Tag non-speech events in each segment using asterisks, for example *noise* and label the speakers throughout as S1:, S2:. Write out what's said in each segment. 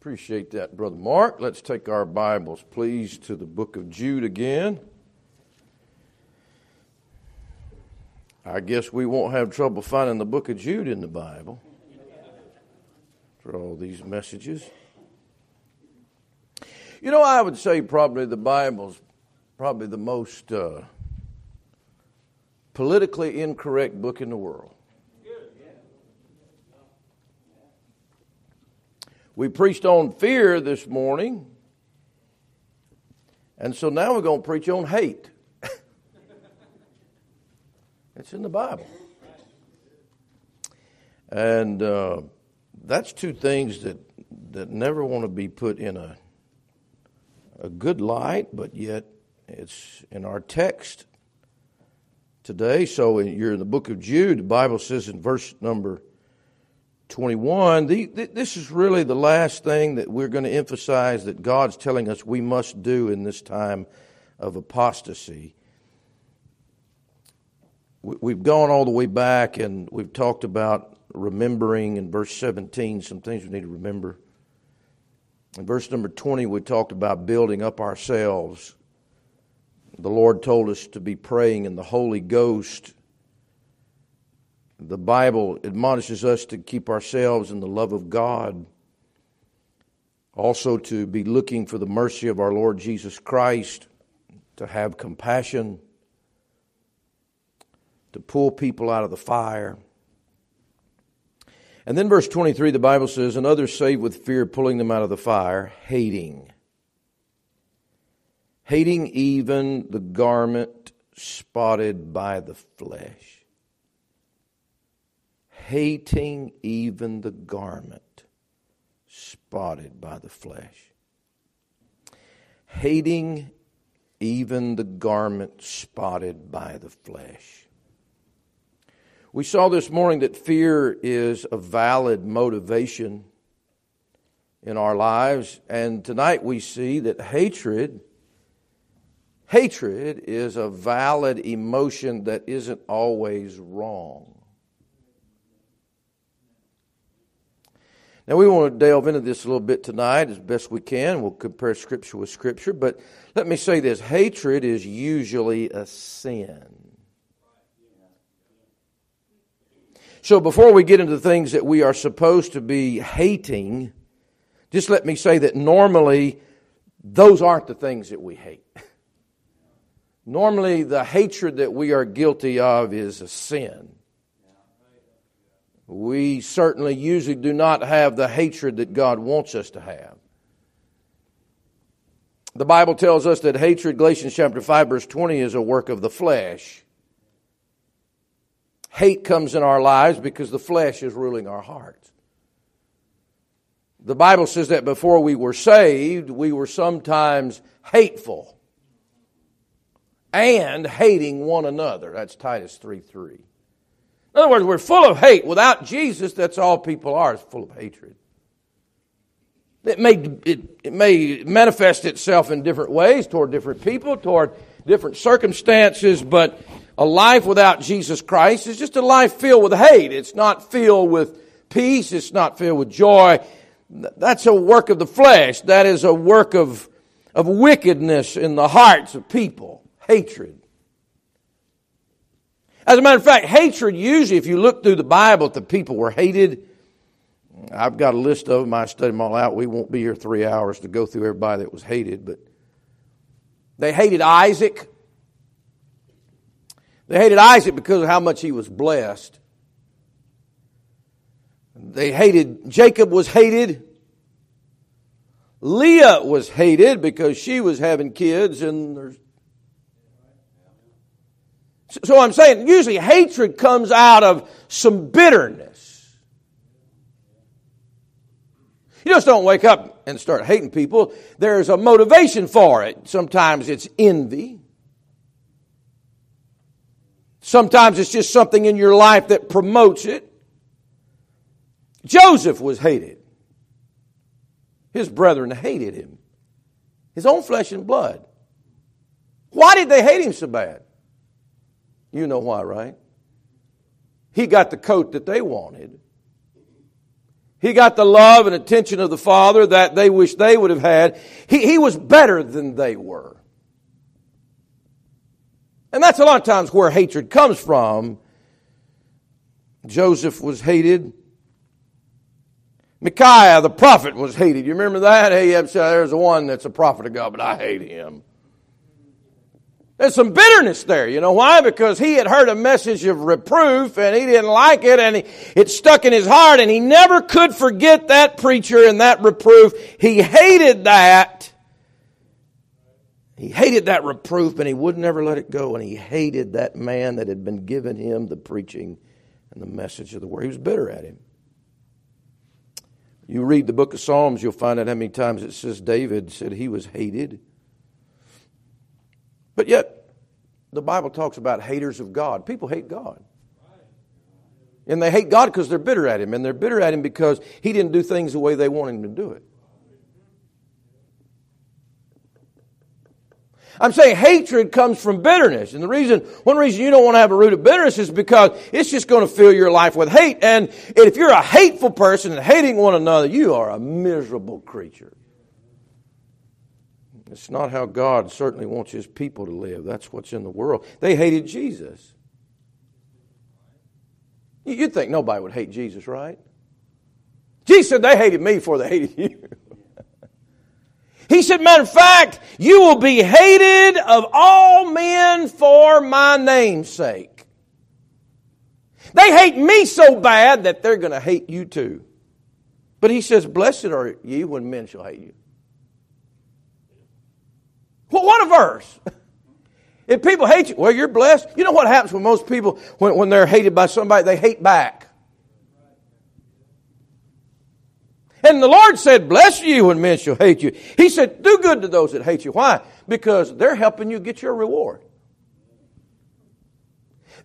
S1: Appreciate that, Brother Mark. Let's take our Bibles, please, to the book of Jude again. I guess we won't have trouble finding the book of Jude in the Bible for all these messages. You know, I would say probably the Bible's probably the most uh, politically incorrect book in the world. We preached on fear this morning. And so now we're going to preach on hate. *laughs* it's in the Bible. And uh, that's two things that, that never want to be put in a, a good light, but yet it's in our text today. So you're in the book of Jude. The Bible says in verse number 21, the, this is really the last thing that we're going to emphasize that God's telling us we must do in this time of apostasy. We've gone all the way back and we've talked about remembering in verse 17 some things we need to remember. In verse number 20, we talked about building up ourselves. The Lord told us to be praying in the Holy Ghost the Bible admonishes us to keep ourselves in the love of God, also to be looking for the mercy of our Lord Jesus Christ, to have compassion, to pull people out of the fire. And then, verse 23, the Bible says, And others save with fear, pulling them out of the fire, hating. Hating even the garment spotted by the flesh hating even the garment spotted by the flesh. Hating even the garment spotted by the flesh. We saw this morning that fear is a valid motivation in our lives, and tonight we see that hatred hatred is a valid emotion that isn't always wrong. Now, we want to delve into this a little bit tonight as best we can. We'll compare Scripture with Scripture. But let me say this hatred is usually a sin. So, before we get into the things that we are supposed to be hating, just let me say that normally those aren't the things that we hate. *laughs* Normally, the hatred that we are guilty of is a sin. We certainly usually do not have the hatred that God wants us to have. The Bible tells us that hatred, Galatians chapter 5, verse 20, is a work of the flesh. Hate comes in our lives because the flesh is ruling our hearts. The Bible says that before we were saved, we were sometimes hateful and hating one another. That's Titus 3 3. In other words, we're full of hate. Without Jesus, that's all people are, is full of hatred. It may, it, it may manifest itself in different ways toward different people, toward different circumstances, but a life without Jesus Christ is just a life filled with hate. It's not filled with peace. It's not filled with joy. That's a work of the flesh. That is a work of, of wickedness in the hearts of people. Hatred. As a matter of fact, hatred usually, if you look through the Bible, the people were hated. I've got a list of them. I studied them all out. We won't be here three hours to go through everybody that was hated, but they hated Isaac. They hated Isaac because of how much he was blessed. They hated, Jacob was hated. Leah was hated because she was having kids and there's so I'm saying usually hatred comes out of some bitterness. You just don't wake up and start hating people. There's a motivation for it. Sometimes it's envy. Sometimes it's just something in your life that promotes it. Joseph was hated. His brethren hated him. His own flesh and blood. Why did they hate him so bad? You know why, right? He got the coat that they wanted. He got the love and attention of the Father that they wish they would have had. He, he was better than they were. And that's a lot of times where hatred comes from. Joseph was hated. Micaiah, the prophet, was hated. You remember that? Hey, there's the one that's a prophet of God, but I hate him. There's some bitterness there. You know why? Because he had heard a message of reproof and he didn't like it and he, it stuck in his heart and he never could forget that preacher and that reproof. He hated that. He hated that reproof and he would never let it go and he hated that man that had been given him the preaching and the message of the word. He was bitter at him. You read the book of Psalms, you'll find out how many times it says David said he was hated. But yet, the Bible talks about haters of God. People hate God. And they hate God because they're bitter at Him. And they're bitter at Him because He didn't do things the way they want Him to do it. I'm saying hatred comes from bitterness. And the reason, one reason you don't want to have a root of bitterness is because it's just going to fill your life with hate. And if you're a hateful person and hating one another, you are a miserable creature. It's not how God certainly wants his people to live. That's what's in the world. They hated Jesus. You'd think nobody would hate Jesus, right? Jesus said they hated me before they hated you. *laughs* he said, matter of fact, you will be hated of all men for my name's sake. They hate me so bad that they're going to hate you too. But he says, Blessed are ye when men shall hate you. What a verse. If people hate you, well, you're blessed. You know what happens when most people, when, when they're hated by somebody, they hate back. And the Lord said, Bless you when men shall hate you. He said, Do good to those that hate you. Why? Because they're helping you get your reward.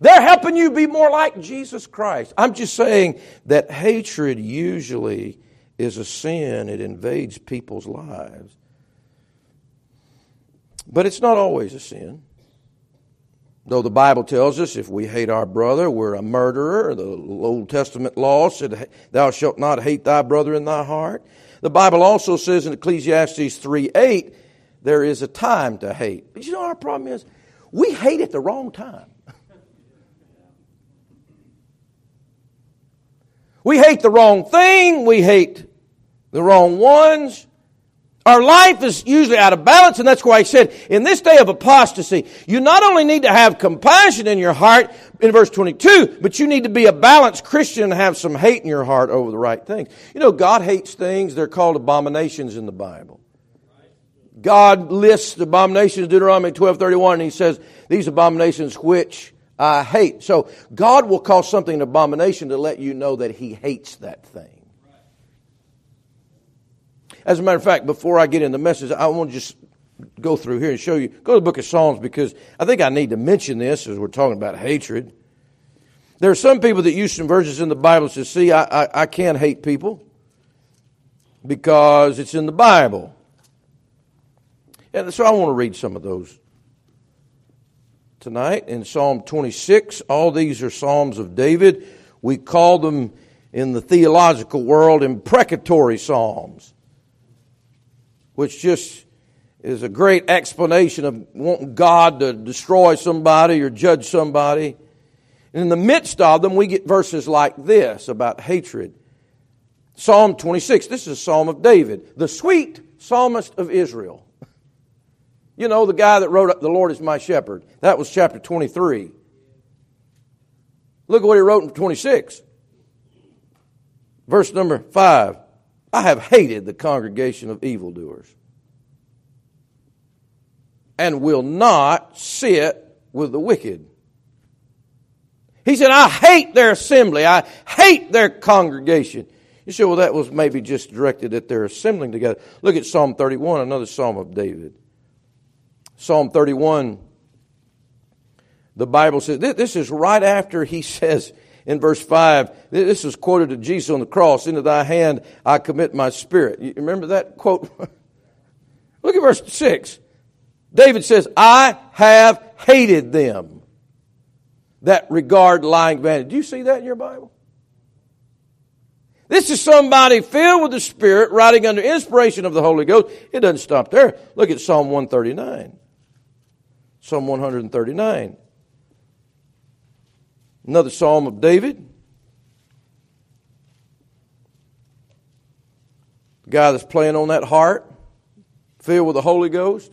S1: They're helping you be more like Jesus Christ. I'm just saying that hatred usually is a sin, it invades people's lives. But it's not always a sin. Though the Bible tells us if we hate our brother, we're a murderer. The Old Testament law said, Thou shalt not hate thy brother in thy heart. The Bible also says in Ecclesiastes 3 8, there is a time to hate. But you know our problem is? We hate at the wrong time. we hate the wrong thing. We hate the wrong ones. Our life is usually out of balance, and that's why I said, in this day of apostasy, you not only need to have compassion in your heart, in verse 22, but you need to be a balanced Christian and have some hate in your heart over the right things. You know, God hates things, they're called abominations in the Bible. God lists the abominations, Deuteronomy 12 31, and He says, These abominations which I hate. So God will call something an abomination to let you know that He hates that thing. As a matter of fact, before I get in the message, I want to just go through here and show you. Go to the book of Psalms because I think I need to mention this as we're talking about hatred. There are some people that use some verses in the Bible to say, see, I, I, I can't hate people because it's in the Bible. And so I want to read some of those tonight in Psalm 26. All these are Psalms of David. We call them in the theological world imprecatory Psalms which just is a great explanation of wanting God to destroy somebody or judge somebody. And in the midst of them, we get verses like this about hatred. Psalm 26, this is a psalm of David, the sweet psalmist of Israel. *laughs* You know, the guy that wrote, up, The Lord is my shepherd. That was chapter 23. Look at what he wrote in 26. Verse number 5. I have hated the congregation of evildoers and will not sit with the wicked. He said, I hate their assembly. I hate their congregation. You say, well, that was maybe just directed at their assembling together. Look at Psalm 31, another psalm of David. Psalm 31, the Bible says, this is right after he *laughs* says, in verse 5. This is quoted to Jesus on the cross Into thy hand I commit my spirit. You remember that quote? *laughs* Look at verse 6. David says, I have hated them that regard lying vanity. Do you see that in your Bible? This is somebody filled with the Spirit, writing under inspiration of the Holy Ghost. It doesn't stop there. Look at Psalm 139. Psalm 139. Another Psalm of David. The guy that's playing on that harp, filled with the Holy Ghost,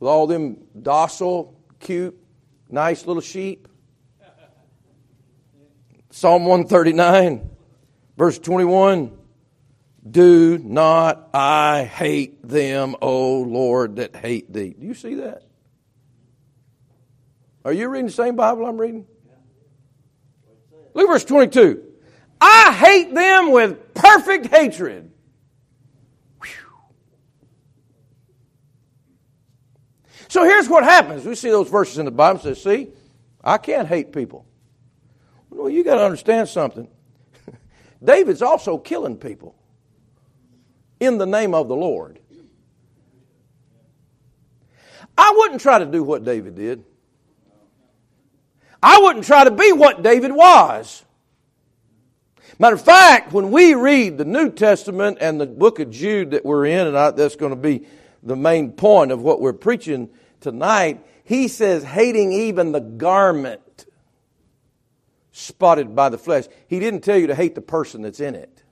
S1: with all them docile, cute, nice little sheep. Psalm 139. Verse 21 Do not I hate them, O Lord, that hate thee. Do you see that? Are you reading the same Bible I'm reading? Look at verse 22. I hate them with perfect hatred. So here's what happens. We see those verses in the Bible says, see, I can't hate people. Well, you got to understand something. *laughs* David's also killing people in the name of the Lord. I wouldn't try to do what David did. I wouldn't try to be what David was. Matter of fact, when we read the New Testament and the book of Jude that we're in, and I, that's going to be the main point of what we're preaching tonight, he says, hating even the garment spotted by the flesh. He didn't tell you to hate the person that's in it.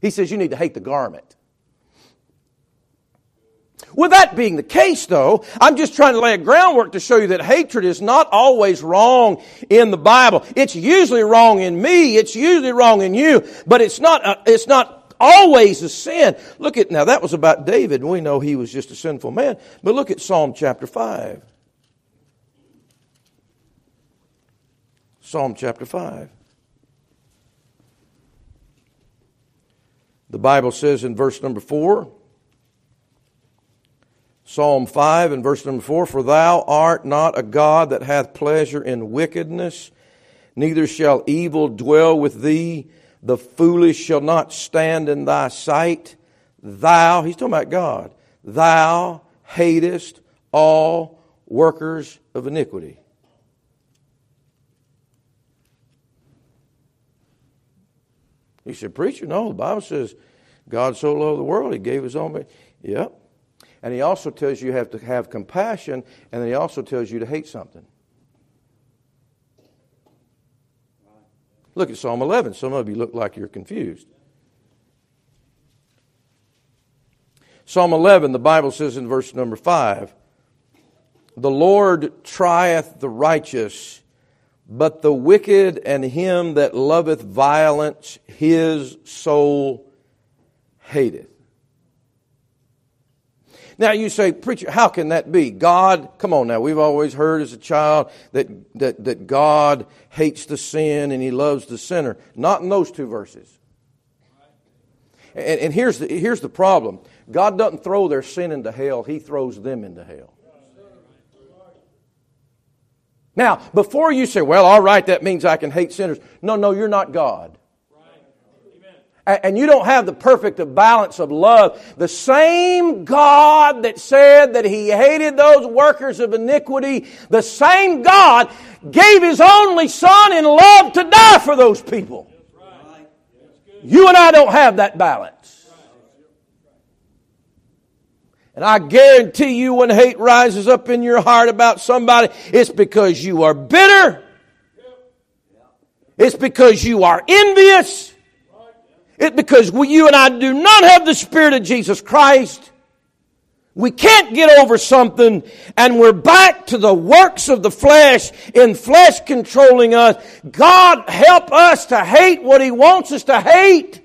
S1: He says you need to hate the garment. With that being the case, though, I'm just trying to lay a groundwork to show you that hatred is not always wrong in the Bible. It's usually wrong in me. It's usually wrong in you, but it's not, uh, it's not always a sin. Look at, now that was about David, we know he was just a sinful man, but look at Psalm chapter 5. Psalm chapter 5. The Bible says in verse number 4, Psalm 5 and verse number 4 For thou art not a God that hath pleasure in wickedness, neither shall evil dwell with thee. The foolish shall not stand in thy sight. Thou, he's talking about God, thou hatest all workers of iniquity. He said, Preacher, no, the Bible says God so loved the world, he gave his own. Yep. And he also tells you you have to have compassion, and then he also tells you to hate something. Look at Psalm 11. Some of you look like you're confused. Psalm 11, the Bible says in verse number 5 The Lord trieth the righteous but the wicked and him that loveth violence, his soul hateth. Now you say, preacher, how can that be? God, come on now, we've always heard as a child that, that, that God hates the sin and he loves the sinner. Not in those two verses. And, and here's, the, here's the problem God doesn't throw their sin into hell, he throws them into hell. Now, before you say, well, all right, that means I can hate sinners. No, no, you're not God. And you don't have the perfect balance of love. The same God that said that He hated those workers of iniquity, the same God gave His only Son in love to die for those people. You and I don't have that balance. And I guarantee you when hate rises up in your heart about somebody, it's because you are bitter. It's because you are envious. It's because we, you and I do not have the Spirit of Jesus Christ. We can't get over something and we're back to the works of the flesh in flesh controlling us. God help us to hate what He wants us to hate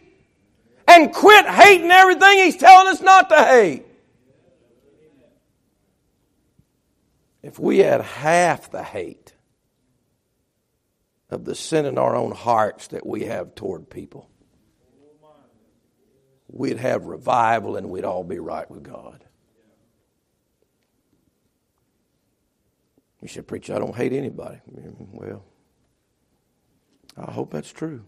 S1: and quit hating everything He's telling us not to hate. If we had half the hate of the sin in our own hearts that we have toward people, we'd have revival and we'd all be right with God. You said, Preacher, I don't hate anybody. Well, I hope that's true.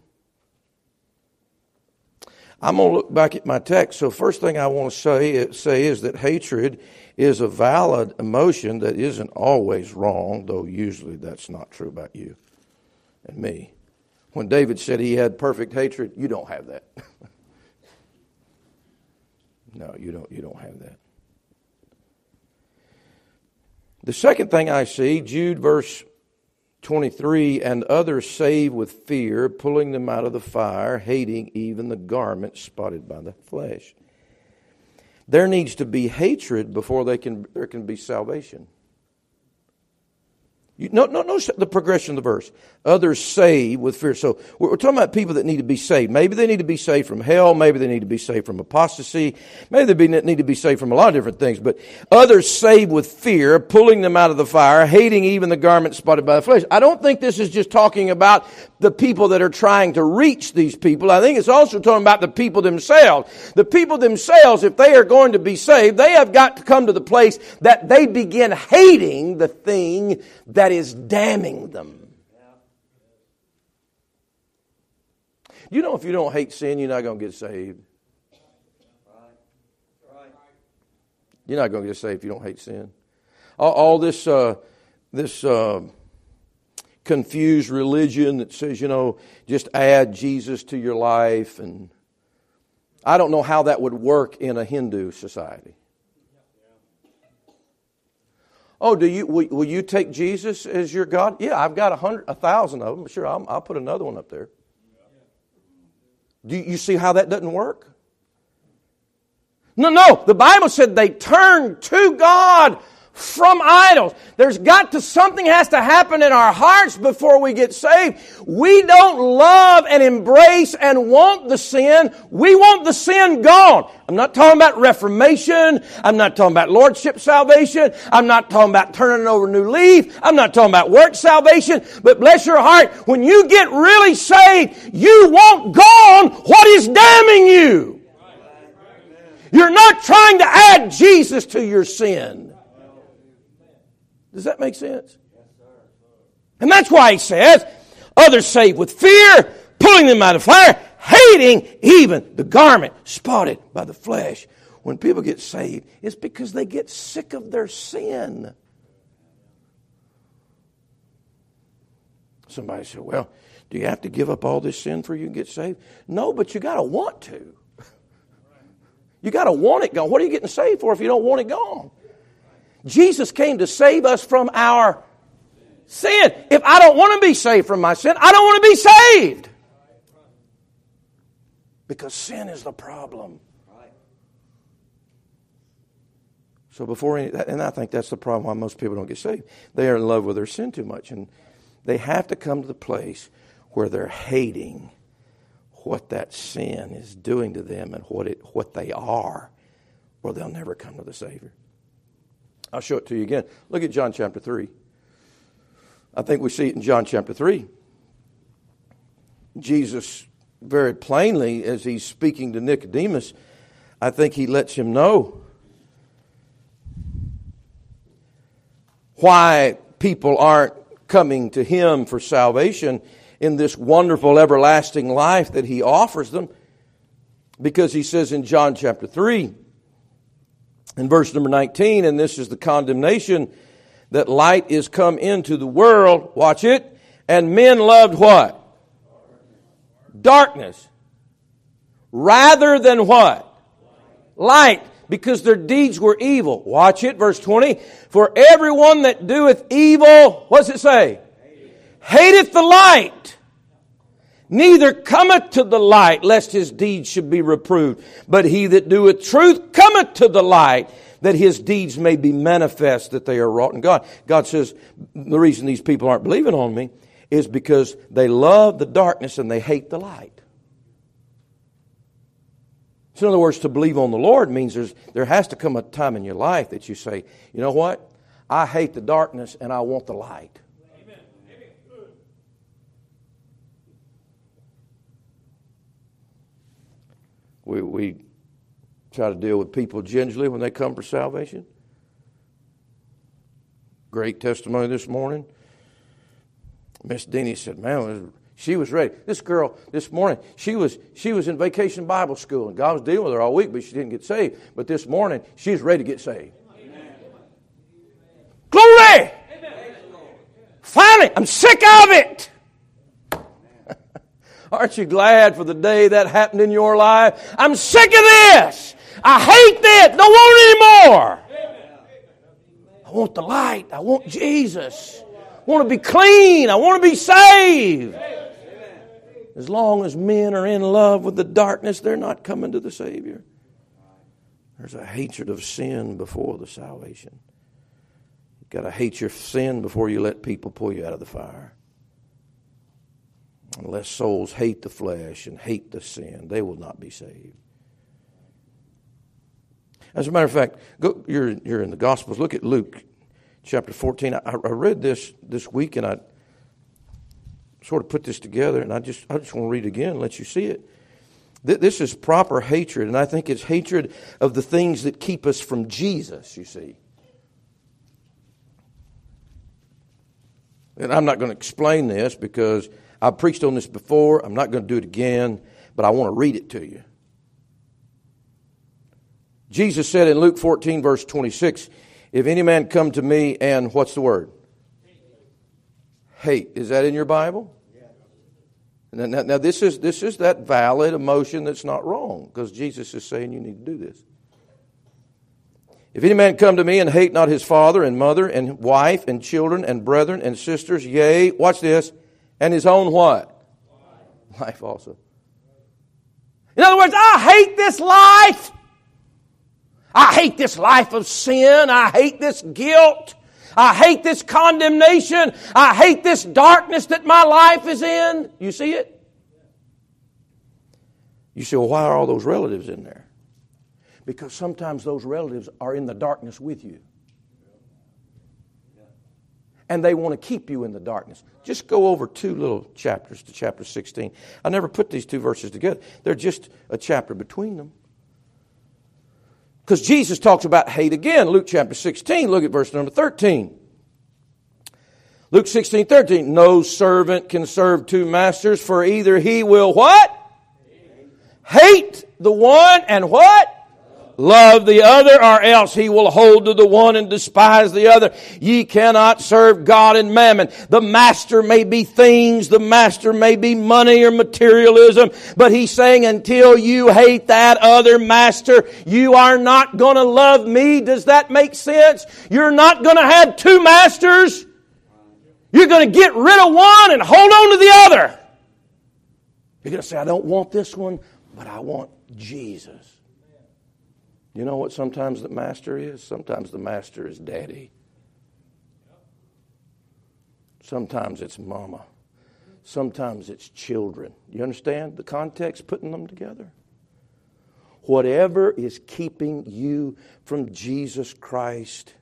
S1: I'm going to look back at my text. So, first thing I want to say, say is that hatred is a valid emotion that isn't always wrong, though usually that's not true about you and me. When David said he had perfect hatred, you don't have that. *laughs* no, you don't, you don't have that. The second thing I see, Jude verse 23, and others save with fear, pulling them out of the fire, hating even the garment spotted by the flesh. There needs to be hatred before they can, there can be salvation. No, no, no, the progression of the verse. Others save with fear. So we're, talking about people that need to be saved. Maybe they need to be saved from hell. Maybe they need to be saved from apostasy. Maybe they need to be saved from a lot of different things. But others save with fear, pulling them out of the fire, hating even the garment spotted by the flesh. I don't think this is just talking about the people that are trying to reach these people. I think it's also talking about the people themselves. The people themselves, if they are going to be saved, they have got to come to the place that they begin hating the thing that is damning them. You know, if you don't hate sin, you're not going to get saved. You're not going to get saved if you don't hate sin. All, all this, uh, this uh, confused religion that says, you know, just add Jesus to your life, and I don't know how that would work in a Hindu society. Oh, do you will, will you take Jesus as your God? Yeah, I've got a hundred, a thousand of them. Sure, I'll, I'll put another one up there. Do you see how that doesn't work? No, no. The Bible said they turned to God from idols. There's got to, something has to happen in our hearts before we get saved. We don't love and embrace and want the sin. We want the sin gone. I'm not talking about reformation. I'm not talking about lordship salvation. I'm not talking about turning over a new leaf. I'm not talking about work salvation. But bless your heart, when you get really saved, you want gone what is damning you. You're not trying to add Jesus to your sin. Does that make sense? And that's why he says, others save with fear, pulling them out of fire, hating even the garment spotted by the flesh. When people get saved, it's because they get sick of their sin. Somebody said, Well, do you have to give up all this sin for you to get saved? No, but you got to want to. You got to want it gone. What are you getting saved for if you don't want it gone? Jesus came to save us from our sin. If I don't want to be saved from my sin, I don't want to be saved. Because sin is the problem. So before any, and I think that's the problem why most people don't get saved. They are in love with their sin too much, and they have to come to the place where they're hating what that sin is doing to them and what it what they are, or they'll never come to the Savior. I'll show it to you again. Look at John chapter 3. I think we see it in John chapter 3. Jesus, very plainly, as he's speaking to Nicodemus, I think he lets him know why people aren't coming to him for salvation in this wonderful everlasting life that he offers them. Because he says in John chapter 3, in verse number 19, and this is the condemnation that light is come into the world. Watch it. And men loved what? Darkness. Rather than what? Light. Because their deeds were evil. Watch it. Verse 20. For everyone that doeth evil, what's it say? Hateth the light neither cometh to the light, lest his deeds should be reproved. But he that doeth truth cometh to the light, that his deeds may be manifest that they are wrought in God. God says, the reason these people aren't believing on me is because they love the darkness and they hate the light. So, in other words, to believe on the Lord means there has to come a time in your life that you say, you know what? I hate the darkness and I want the light. We, we try to deal with people gingerly when they come for salvation. Great testimony this morning. Miss Denny said, "Man, she was ready. This girl this morning, she was she was in vacation Bible school, and God was dealing with her all week, but she didn't get saved. But this morning, she's ready to get saved. Amen. Glory! Amen. Finally, I'm sick of it. Aren't you glad for the day that happened in your life? I'm sick of this. I hate this. Don't want anymore. I want the light. I want Jesus. I want to be clean. I want to be saved. As long as men are in love with the darkness, they're not coming to the Savior. There's a hatred of sin before the salvation. You've got to hate your sin before you let people pull you out of the fire. Unless souls hate the flesh and hate the sin, they will not be saved. As a matter of fact, go, you're, you're in the Gospels. Look at Luke chapter 14. I, I read this this week and I sort of put this together, and I just, I just want to read it again and let you see it. This is proper hatred, and I think it's hatred of the things that keep us from Jesus, you see. And I'm not going to explain this because I've preached on this before. I'm not going to do it again, but I want to read it to you. Jesus said in Luke 14, verse 26, If any man come to me and what's the word? Hate. Is that in your Bible? Now, now, now, this, is, this is that valid emotion that's not wrong because Jesus is saying you need to do this. If any man come to me and hate not his father and mother and wife and children and brethren and sisters, yea, watch this, and his own what? Life also. In other words, I hate this life. I hate this life of sin. I hate this guilt. I hate this condemnation. I hate this darkness that my life is in. You see it? You say, well, why are all those relatives in there? Because sometimes those relatives are in the darkness with you. And they want to keep you in the darkness. Just go over two little chapters to chapter 16. I never put these two verses together, they're just a chapter between them. Because Jesus talks about hate again. Luke chapter 16, look at verse number 13. Luke 16, 13. No servant can serve two masters, for either he will what? Hate the one and what? Love the other, or else he will hold to the one and despise the other. Ye cannot serve God and mammon. The master may be things, the master may be money or materialism, but he's saying until you hate that other master, you are not gonna love me. Does that make sense? You're not gonna have two masters. You're gonna get rid of one and hold on to the other. You're gonna say, I don't want this one, but I want Jesus. You know what sometimes the master is? Sometimes the master is daddy. Sometimes it's mama. Sometimes it's children. You understand the context putting them together? Whatever is keeping you from Jesus Christ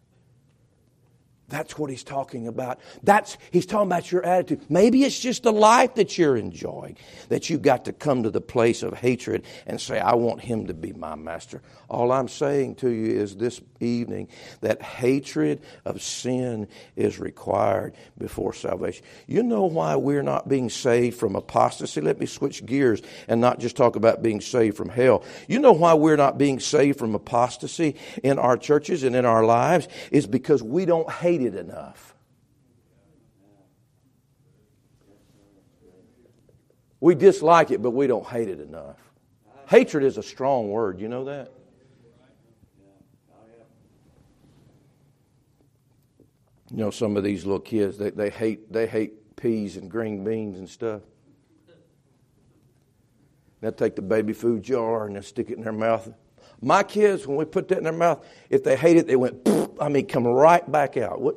S1: that's what he's talking about. That's he's talking about your attitude. Maybe it's just the life that you're enjoying that you've got to come to the place of hatred and say, "I want him to be my master." All I'm saying to you is this evening that hatred of sin is required before salvation. You know why we're not being saved from apostasy? Let me switch gears and not just talk about being saved from hell. You know why we're not being saved from apostasy in our churches and in our lives is because we don't hate hate it enough. We dislike it, but we don't hate it enough. Hatred is a strong word. You know that? You know, some of these little kids, they, they hate they hate peas and green beans and stuff. They'll take the baby food jar and they'll stick it in their mouth. My kids, when we put that in their mouth, if they hate it, they went, I mean, come right back out. What?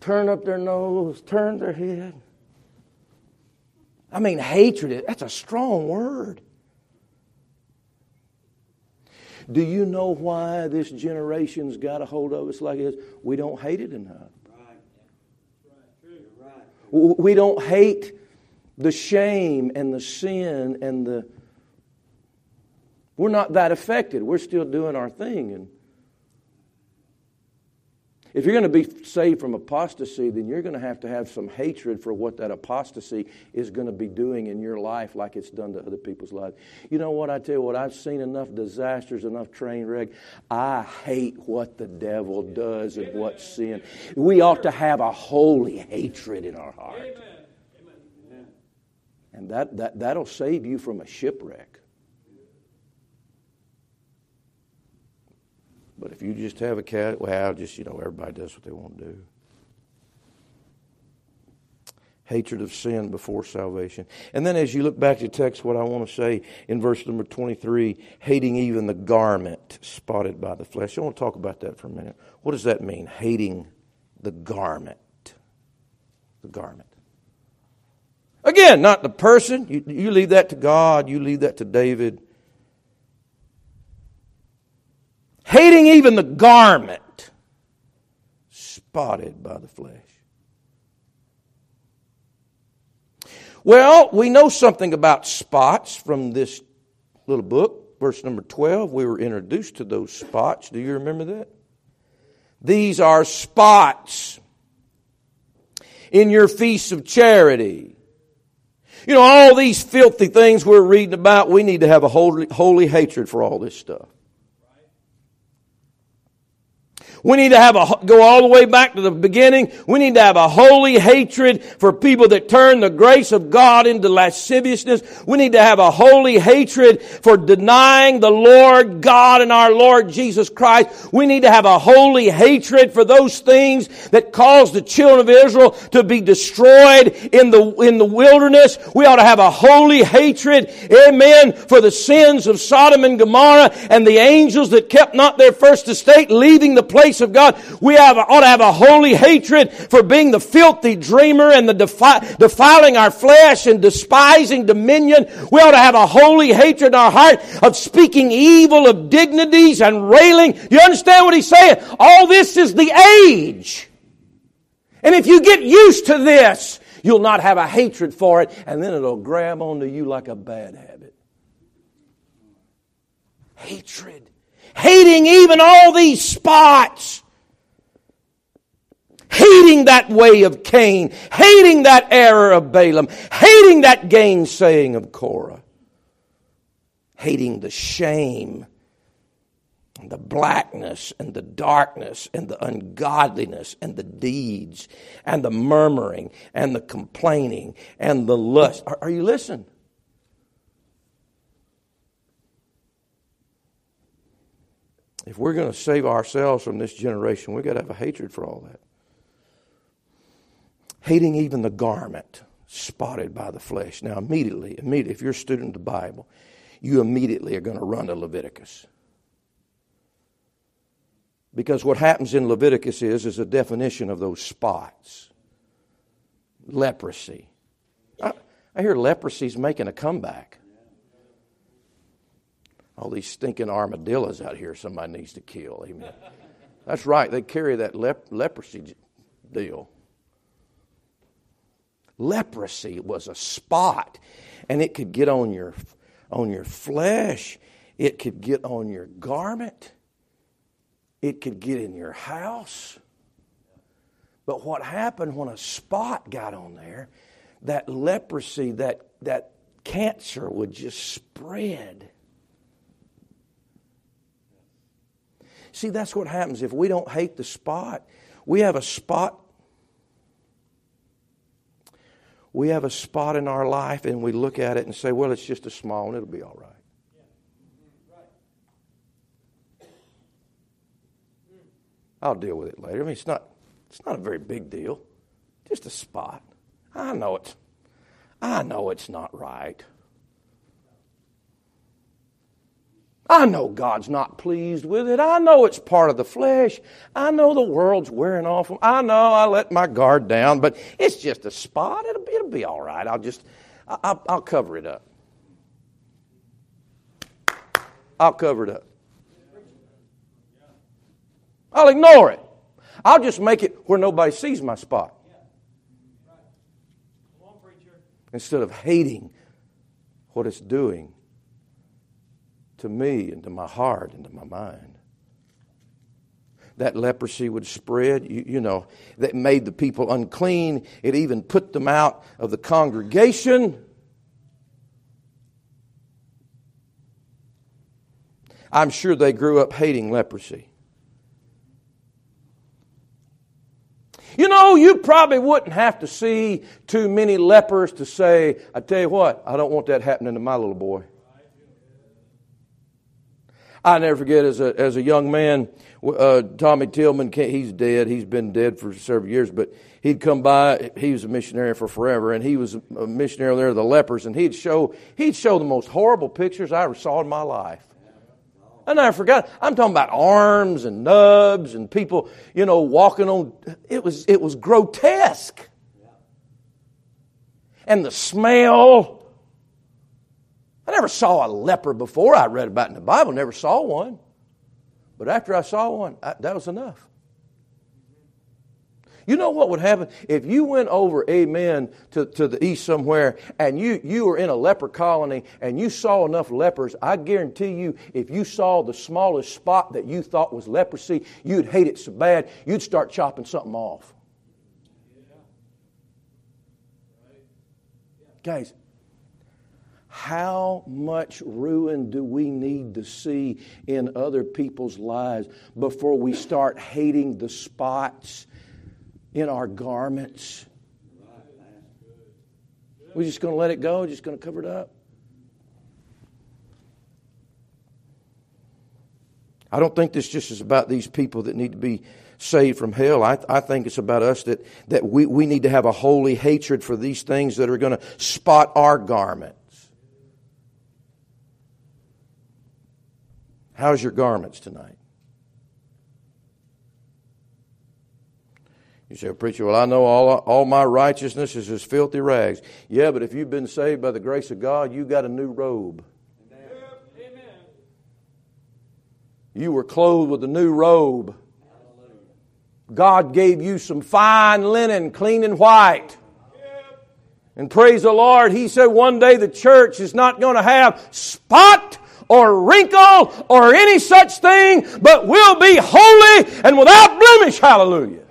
S1: Turn up their nose, turn their head. I mean, hatred, that's a strong word. Do you know why this generation's got a hold of us like this? We don't hate it enough. We don't hate the shame and the sin and the. We're not that affected. We're still doing our thing. And if you're going to be saved from apostasy, then you're going to have to have some hatred for what that apostasy is going to be doing in your life, like it's done to other people's lives. You know what? I tell you what, I've seen enough disasters, enough train wreck. I hate what the devil does and what sin. We ought to have a holy hatred in our heart. And that, that, that'll save you from a shipwreck. But if you just have a cat, well, just, you know, everybody does what they want to do. Hatred of sin before salvation. And then as you look back to text, what I want to say in verse number 23, hating even the garment spotted by the flesh. I want to talk about that for a minute. What does that mean? Hating the garment. The garment. Again, not the person. You, you leave that to God, you leave that to David. Hating even the garment spotted by the flesh. Well, we know something about spots from this little book, verse number 12. We were introduced to those spots. Do you remember that? These are spots in your feasts of charity. You know, all these filthy things we're reading about, we need to have a holy, holy hatred for all this stuff. We need to have a, go all the way back to the beginning. We need to have a holy hatred for people that turn the grace of God into lasciviousness. We need to have a holy hatred for denying the Lord God and our Lord Jesus Christ. We need to have a holy hatred for those things that caused the children of Israel to be destroyed in the, in the wilderness. We ought to have a holy hatred, amen, for the sins of Sodom and Gomorrah and the angels that kept not their first estate, leaving the place of God. We have, ought to have a holy hatred for being the filthy dreamer and the defi- defiling our flesh and despising dominion. We ought to have a holy hatred in our heart of speaking evil of dignities and railing. You understand what he's saying? All this is the age. And if you get used to this, you'll not have a hatred for it, and then it'll grab onto you like a bad habit. Hatred hating even all these spots. Hating that way of Cain, hating that error of Balaam, hating that gainsaying of Korah, hating the shame and the blackness and the darkness and the ungodliness and the deeds and the murmuring and the complaining and the lust. Are, are you listening? If we're going to save ourselves from this generation, we've got to have a hatred for all that. Hating even the garment spotted by the flesh. Now, immediately, immediately, if you're a student of the Bible, you immediately are going to run to Leviticus. Because what happens in Leviticus is, is a definition of those spots. Leprosy. I, I hear leprosy's making a comeback. All these stinking armadillos out here somebody needs to kill. Amen. That's right. They carry that lep- leprosy deal. Leprosy was a spot, and it could get on your on your flesh. It could get on your garment. It could get in your house. But what happened when a spot got on there, that leprosy, that, that cancer would just spread. See, that's what happens if we don't hate the spot. We have a spot. We have a spot in our life and we look at it and say, well, it's just a small one, it'll be all right. I'll deal with it later. I mean, it's not, it's not a very big deal. Just a spot. I know it's, I know it's not right. I know God's not pleased with it. I know it's part of the flesh. I know the world's wearing off. I know I let my guard down, but it's just a spot. It'll be, it'll be all right. I'll just, I'll, I'll cover it up. I'll cover it up. I'll ignore it. I'll just make it where nobody sees my spot. Instead of hating what it's doing to me and to my heart and to my mind. That leprosy would spread, you, you know, that made the people unclean. It even put them out of the congregation. I'm sure they grew up hating leprosy. You know, you probably wouldn't have to see too many lepers to say, I tell you what, I don't want that happening to my little boy. I never forget as a, as a young man, uh, Tommy Tillman, he's dead. He's been dead for several years, but he'd come by. He was a missionary for forever, and he was a missionary there, the lepers, and he'd show he'd show the most horrible pictures I ever saw in my life. And I forgot. I'm talking about arms and nubs and people, you know, walking on. It was it was grotesque, and the smell. I never saw a leper before. I read about it in the Bible. Never saw one, but after I saw one, I, that was enough. You know what would happen if you went over, amen, to, to the east somewhere and you, you were in a leper colony and you saw enough lepers? I guarantee you, if you saw the smallest spot that you thought was leprosy, you'd hate it so bad, you'd start chopping something off. Guys, how much ruin do we need to see in other people's lives before we start hating the spots in our garments. We're just going to let it go, just going to cover it up. I don't think this just is about these people that need to be saved from hell. I, I think it's about us that, that we, we need to have a holy hatred for these things that are going to spot our garments. How's your garments tonight? You say, preacher, well, I know all, all my righteousness is as filthy rags. Yeah, but if you've been saved by the grace of God, you got a new robe. Amen. You were clothed with a new robe. God gave you some fine linen, clean and white. And praise the Lord, He said one day the church is not going to have spot or wrinkle or any such thing, but will be holy and without blemish. Hallelujah.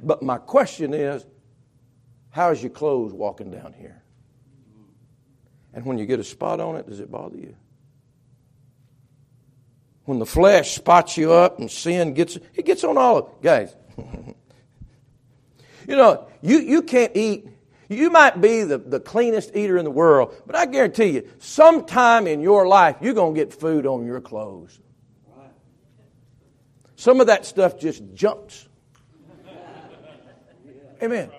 S1: But my question is, how's your clothes walking down here? And when you get a spot on it, does it bother you? When the flesh spots you up and sin gets it gets on all of guys. *laughs* you know, you, you can't eat you might be the, the cleanest eater in the world, but I guarantee you, sometime in your life, you're going to get food on your clothes. Some of that stuff just jumps Amen.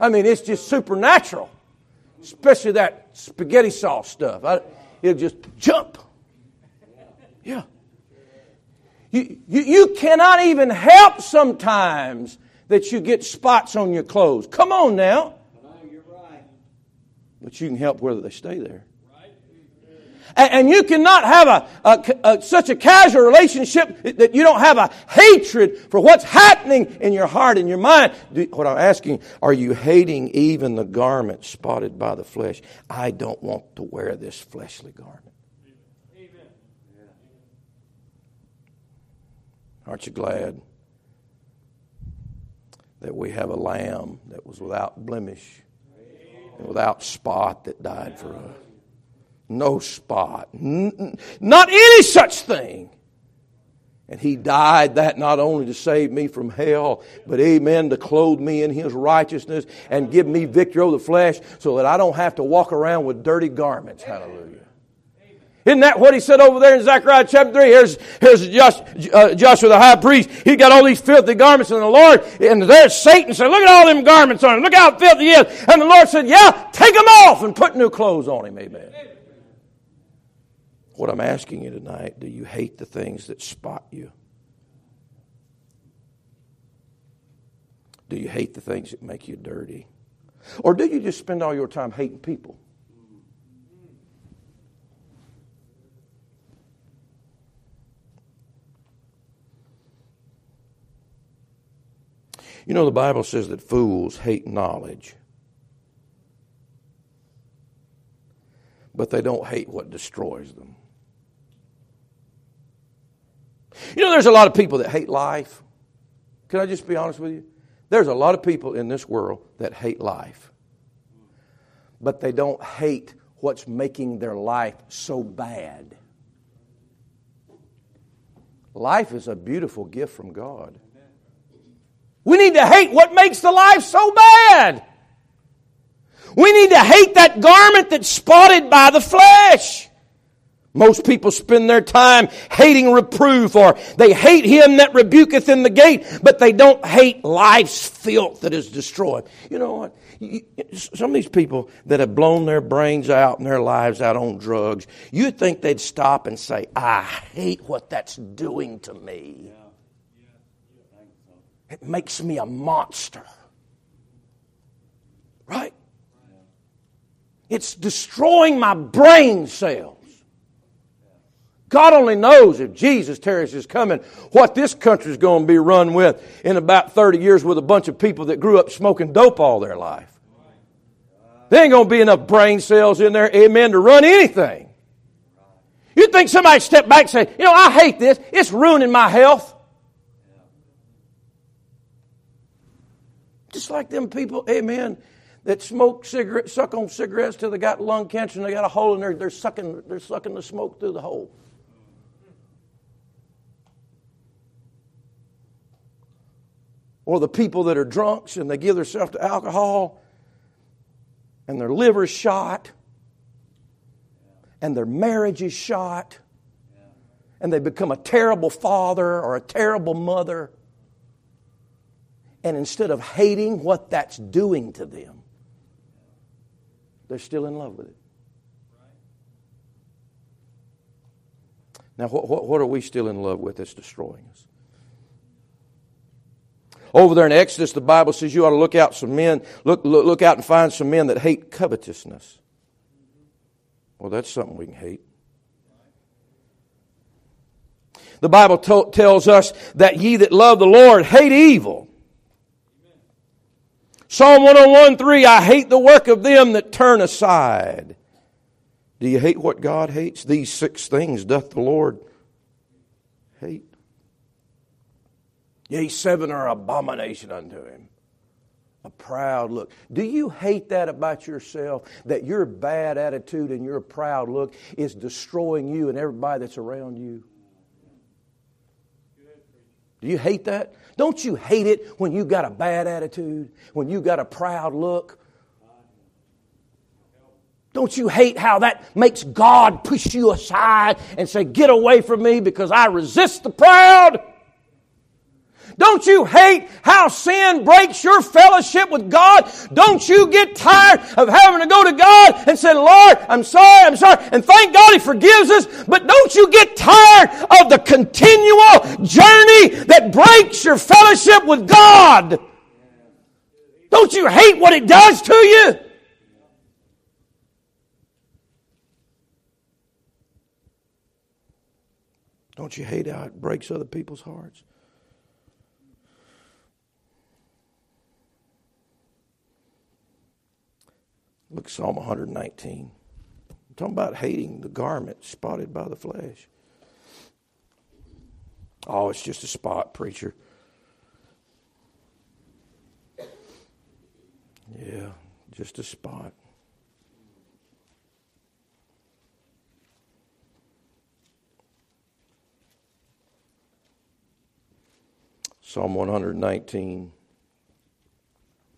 S1: I mean, it's just supernatural, especially that spaghetti sauce stuff. I, it'll just jump. Yeah. You, you, you cannot even help sometimes that you get spots on your clothes. Come on now. But you can help whether they stay there. And you cannot have a, a, a, such a casual relationship that you don't have a hatred for what's happening in your heart and your mind. What I'm asking, are you hating even the garment spotted by the flesh? I don't want to wear this fleshly garment. Amen. Aren't you glad that we have a lamb that was without blemish without spot that died for us? no spot, not any such thing. And he died that not only to save me from hell, but amen, to clothe me in his righteousness and give me victory over the flesh so that I don't have to walk around with dirty garments. Hallelujah. Isn't that what he said over there in Zechariah chapter 3? Here's, here's Josh, uh, Joshua the high priest. He got all these filthy garments and the Lord, and there's Satan said, look at all them garments on him. Look how filthy he is. And the Lord said, yeah, take them off and put new clothes on him. Amen. What I'm asking you tonight do you hate the things that spot you? Do you hate the things that make you dirty? Or do you just spend all your time hating people? You know, the Bible says that fools hate knowledge. But they don't hate what destroys them. You know, there's a lot of people that hate life. Can I just be honest with you? There's a lot of people in this world that hate life, but they don't hate what's making their life so bad. Life is a beautiful gift from God. We need to hate what makes the life so bad. We need to hate that garment that's spotted by the flesh. Most people spend their time hating reproof or they hate him that rebuketh in the gate, but they don't hate life's filth that is destroyed. You know what? Some of these people that have blown their brains out and their lives out on drugs, you'd think they'd stop and say, I hate what that's doing to me. It makes me a monster. Right? It's destroying my brain cells. God only knows if Jesus tarries is coming, what this country is going to be run with in about 30 years with a bunch of people that grew up smoking dope all their life. There ain't going to be enough brain cells in there, amen, to run anything. You think somebody step back and say, you know, I hate this. It's ruining my health. Just like them people, amen, that smoke cigarettes, suck on cigarettes till they got lung cancer and they got a hole in there. They're sucking, they're sucking the smoke through the hole. or the people that are drunks and they give themselves to alcohol and their liver's shot and their marriage is shot and they become a terrible father or a terrible mother. And instead of hating what that's doing to them, they're still in love with it. Now, what, what, are we still in love with that's destroying us? Over there in Exodus, the Bible says you ought to look out some men, look, look, look out and find some men that hate covetousness. Well, that's something we can hate. The Bible to- tells us that ye that love the Lord hate evil. Psalm 101 3 I hate the work of them that turn aside. Do you hate what God hates? These six things doth the Lord hate. Yea, seven are abomination unto him. A proud look. Do you hate that about yourself? That your bad attitude and your proud look is destroying you and everybody that's around you? Do you hate that? Don't you hate it when you got a bad attitude, when you got a proud look? Don't you hate how that makes God push you aside and say, Get away from me because I resist the proud? Don't you hate how sin breaks your fellowship with God? Don't you get tired of having to go to God and say, Lord, I'm sorry, I'm sorry, and thank God He forgives us, but don't you get tired of the continual journey that breaks your fellowship with God? Don't you hate what it does to you? Don't you hate how it breaks other people's hearts? Look Psalm 119. I'm talking about hating the garment spotted by the flesh. Oh, it's just a spot, preacher. Yeah, just a spot. Psalm 119.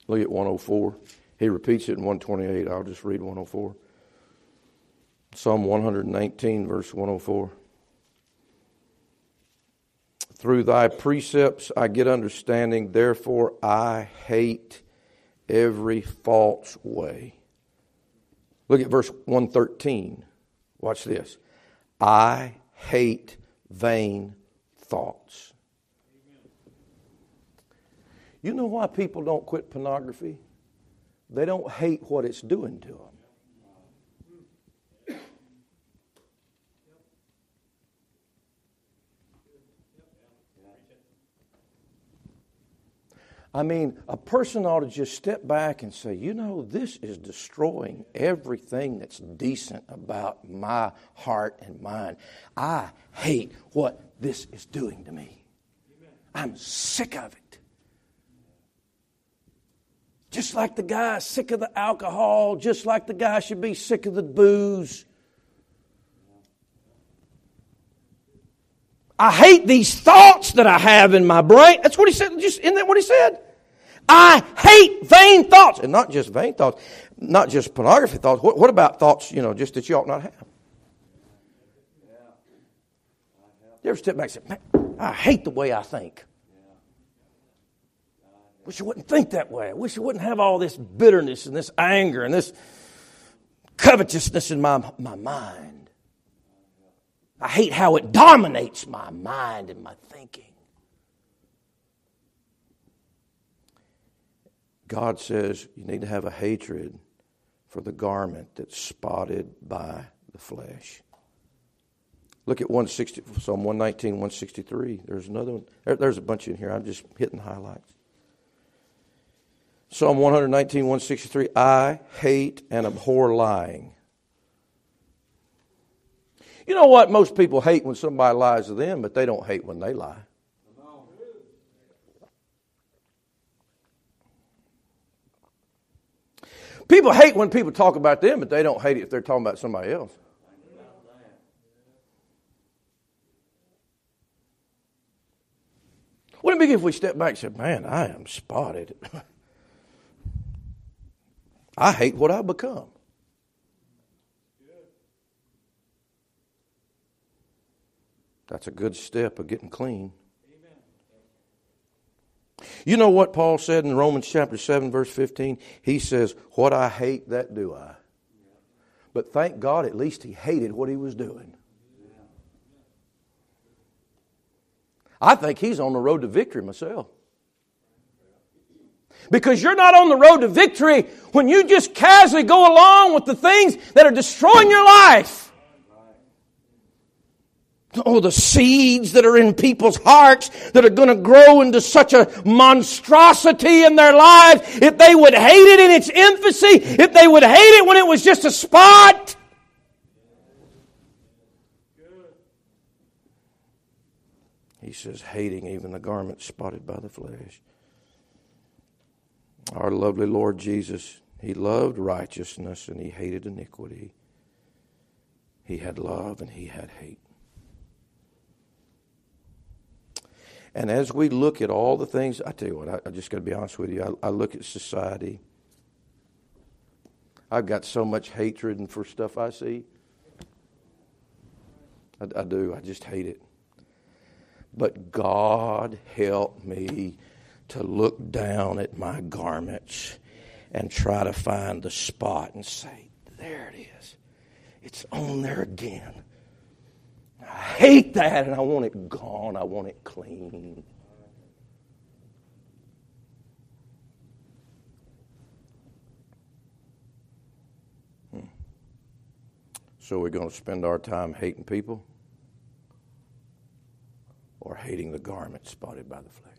S1: Look at 104. He repeats it in 128. I'll just read 104. Psalm 119, verse 104. Through thy precepts I get understanding, therefore I hate every false way. Look at verse 113. Watch this. I hate vain thoughts. You know why people don't quit pornography? They don't hate what it's doing to them. I mean, a person ought to just step back and say, you know, this is destroying everything that's decent about my heart and mind. I hate what this is doing to me. I'm sick of it. Just like the guy sick of the alcohol, just like the guy should be sick of the booze. I hate these thoughts that I have in my brain. That's what he said. Just isn't that what he said? I hate vain thoughts, and not just vain thoughts, not just pornography thoughts. What, what about thoughts, you know, just that you ought not have? You ever step back and say, Man, I hate the way I think. Wish you wouldn't think that way. I wish you wouldn't have all this bitterness and this anger and this covetousness in my, my mind. I hate how it dominates my mind and my thinking. God says you need to have a hatred for the garment that's spotted by the flesh. Look at 160, Psalm 119, 163. There's another one. There, there's a bunch in here. I'm just hitting highlights. Psalm 119, 163. I hate and abhor lying. You know what? Most people hate when somebody lies to them, but they don't hate when they lie. People hate when people talk about them, but they don't hate it if they're talking about somebody else. Wouldn't it be if we step back and said, Man, I am spotted. *laughs* I hate what I've become. That's a good step of getting clean. You know what Paul said in Romans chapter 7, verse 15? He says, What I hate, that do I. But thank God, at least he hated what he was doing. I think he's on the road to victory myself. Because you're not on the road to victory when you just casually go along with the things that are destroying your life. Oh, the seeds that are in people's hearts that are going to grow into such a monstrosity in their lives. If they would hate it in its infancy, if they would hate it when it was just a spot. He says, hating even the garment spotted by the flesh. Our lovely Lord Jesus, He loved righteousness and He hated iniquity. He had love and He had hate. And as we look at all the things, I tell you what, I, I just got to be honest with you. I, I, look at society. I've got so much hatred for stuff I see. I, I do. I just hate it. But God help me to look down at my garments and try to find the spot and say, there it is. It's on there again. I hate that and I want it gone. I want it clean. Hmm. So we're going to spend our time hating people or hating the garment spotted by the flesh?